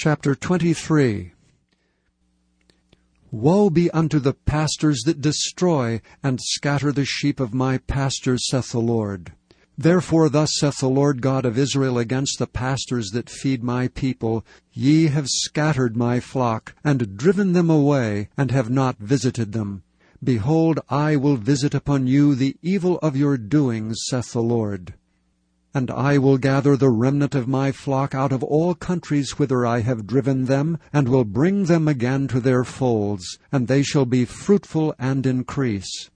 Chapter 23 Woe be unto the pastors that destroy and scatter the sheep of my pastors, saith the Lord. Therefore thus saith the Lord God of Israel against the pastors that feed my people, Ye have scattered my flock, and driven them away, and have not visited them. Behold, I will visit upon you the evil of your doings, saith the Lord. And I will gather the remnant of my flock out of all countries whither I have driven them, and will bring them again to their folds, and they shall be fruitful and increase.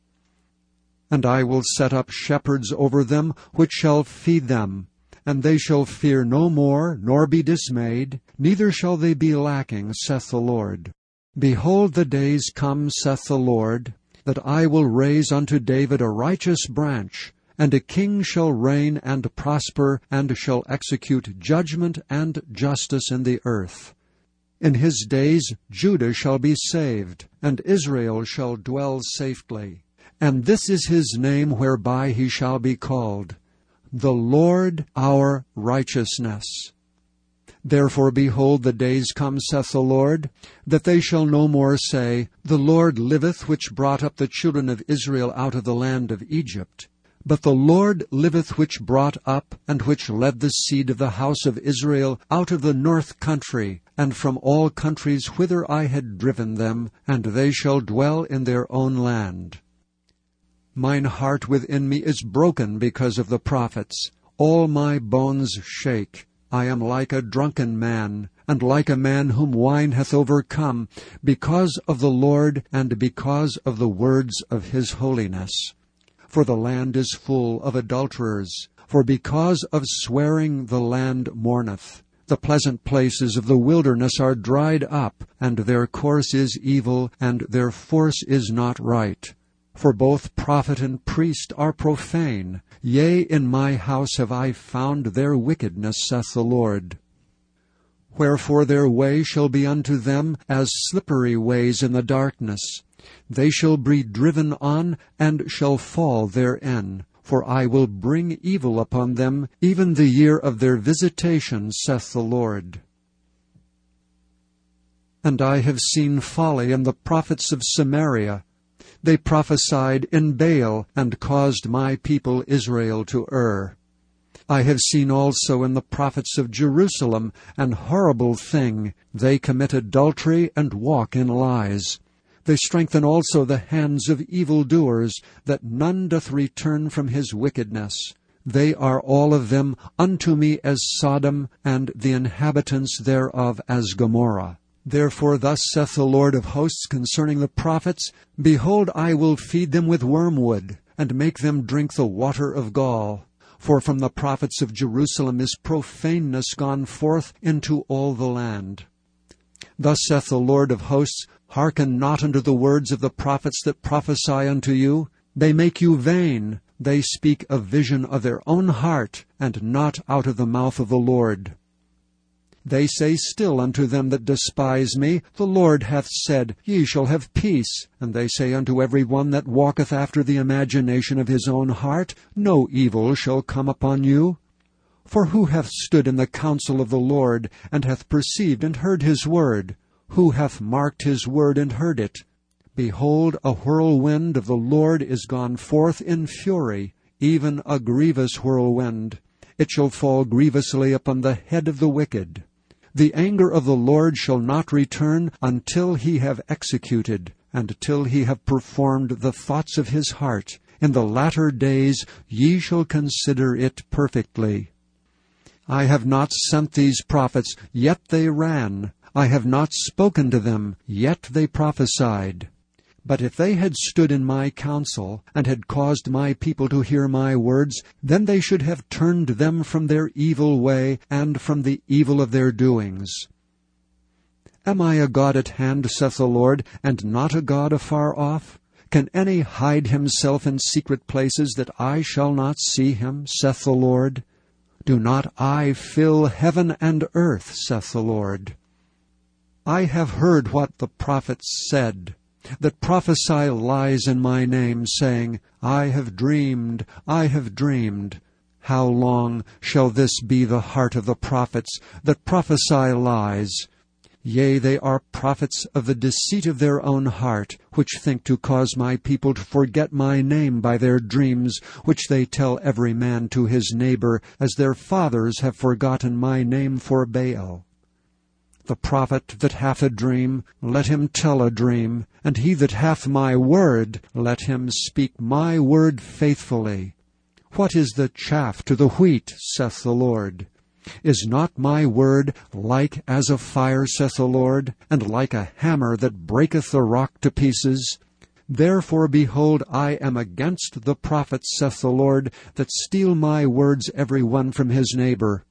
And I will set up shepherds over them, which shall feed them. And they shall fear no more, nor be dismayed, neither shall they be lacking, saith the Lord. Behold, the days come, saith the Lord, that I will raise unto David a righteous branch, and a king shall reign and prosper, and shall execute judgment and justice in the earth. In his days Judah shall be saved, and Israel shall dwell safely. And this is his name whereby he shall be called, the Lord our righteousness. Therefore, behold, the days come, saith the Lord, that they shall no more say, The Lord liveth, which brought up the children of Israel out of the land of Egypt. But the Lord liveth which brought up, and which led the seed of the house of Israel out of the north country, and from all countries whither I had driven them, and they shall dwell in their own land. Mine heart within me is broken because of the prophets. All my bones shake. I am like a drunken man, and like a man whom wine hath overcome, because of the Lord, and because of the words of his holiness. For the land is full of adulterers. For because of swearing the land mourneth. The pleasant places of the wilderness are dried up, and their course is evil, and their force is not right. For both prophet and priest are profane. Yea, in my house have I found their wickedness, saith the Lord. Wherefore their way shall be unto them as slippery ways in the darkness. They shall be driven on, and shall fall therein. For I will bring evil upon them, even the year of their visitation, saith the Lord. And I have seen folly in the prophets of Samaria. They prophesied in Baal, and caused my people Israel to err. I have seen also in the prophets of Jerusalem an horrible thing. They commit adultery and walk in lies. They strengthen also the hands of evildoers, that none doth return from his wickedness. They are all of them unto me as Sodom, and the inhabitants thereof as Gomorrah. Therefore thus saith the Lord of hosts concerning the prophets, Behold, I will feed them with wormwood, and make them drink the water of gall. For from the prophets of Jerusalem is profaneness gone forth into all the land. Thus saith the Lord of hosts, Hearken not unto the words of the prophets that prophesy unto you. They make you vain. They speak a vision of their own heart, and not out of the mouth of the Lord. They say still unto them that despise me, The Lord hath said, Ye shall have peace. And they say unto every one that walketh after the imagination of his own heart, No evil shall come upon you. For who hath stood in the counsel of the Lord, and hath perceived and heard his word? Who hath marked his word and heard it? Behold, a whirlwind of the Lord is gone forth in fury, even a grievous whirlwind. It shall fall grievously upon the head of the wicked. The anger of the Lord shall not return until he have executed, and till he have performed the thoughts of his heart. In the latter days ye shall consider it perfectly. I have not sent these prophets, yet they ran. I have not spoken to them, yet they prophesied. But if they had stood in my counsel, and had caused my people to hear my words, then they should have turned them from their evil way, and from the evil of their doings. Am I a God at hand, saith the Lord, and not a God afar off? Can any hide himself in secret places, that I shall not see him, saith the Lord? Do not I fill heaven and earth, saith the Lord? I have heard what the prophets said, that prophesy lies in my name, saying, I have dreamed, I have dreamed. How long shall this be the heart of the prophets that prophesy lies? Yea, they are prophets of the deceit of their own heart, which think to cause my people to forget my name by their dreams, which they tell every man to his neighbor, as their fathers have forgotten my name for Baal. The prophet that hath a dream, let him tell a dream, and he that hath my word, let him speak my word faithfully. What is the chaff to the wheat, saith the Lord? Is not my word like as a fire, saith the Lord, and like a hammer that breaketh the rock to pieces? Therefore, behold, I am against the prophets, saith the Lord, that steal my words every one from his neighbor.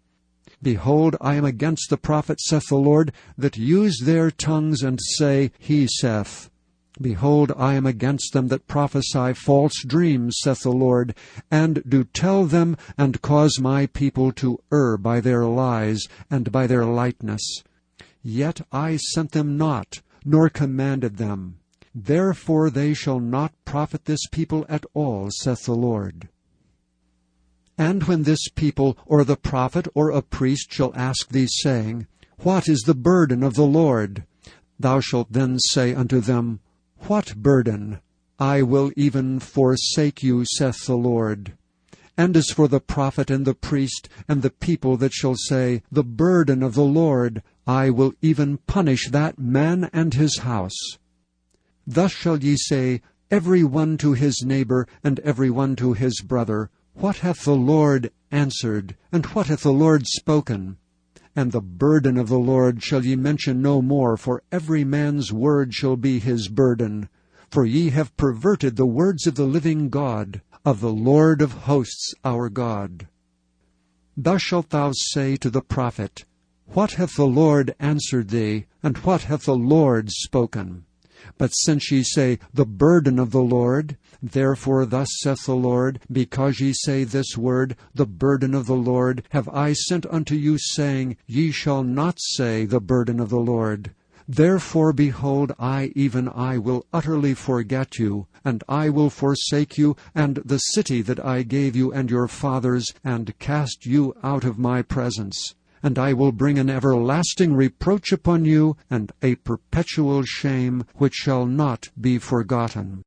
Behold, I am against the prophets, saith the Lord, that use their tongues and say, He saith. Behold, I am against them that prophesy false dreams, saith the Lord, and do tell them, and cause my people to err by their lies and by their lightness. Yet I sent them not, nor commanded them. Therefore they shall not profit this people at all, saith the Lord. And when this people, or the prophet, or a priest shall ask thee, saying, What is the burden of the Lord? Thou shalt then say unto them, what burden? I will even forsake you, saith the Lord. And as for the prophet and the priest and the people that shall say, The burden of the Lord, I will even punish that man and his house. Thus shall ye say, Every one to his neighbor, and every one to his brother, What hath the Lord answered, and what hath the Lord spoken? And the burden of the Lord shall ye mention no more, for every man's word shall be his burden. For ye have perverted the words of the living God, of the Lord of hosts our God. Thus shalt thou say to the prophet, What hath the Lord answered thee, and what hath the Lord spoken? But since ye say, The burden of the Lord, therefore thus saith the Lord, Because ye say this word, The burden of the Lord, have I sent unto you, saying, Ye shall not say, The burden of the Lord. Therefore, behold, I, even I, will utterly forget you, and I will forsake you, and the city that I gave you and your fathers, and cast you out of my presence and I will bring an everlasting reproach upon you, and a perpetual shame which shall not be forgotten.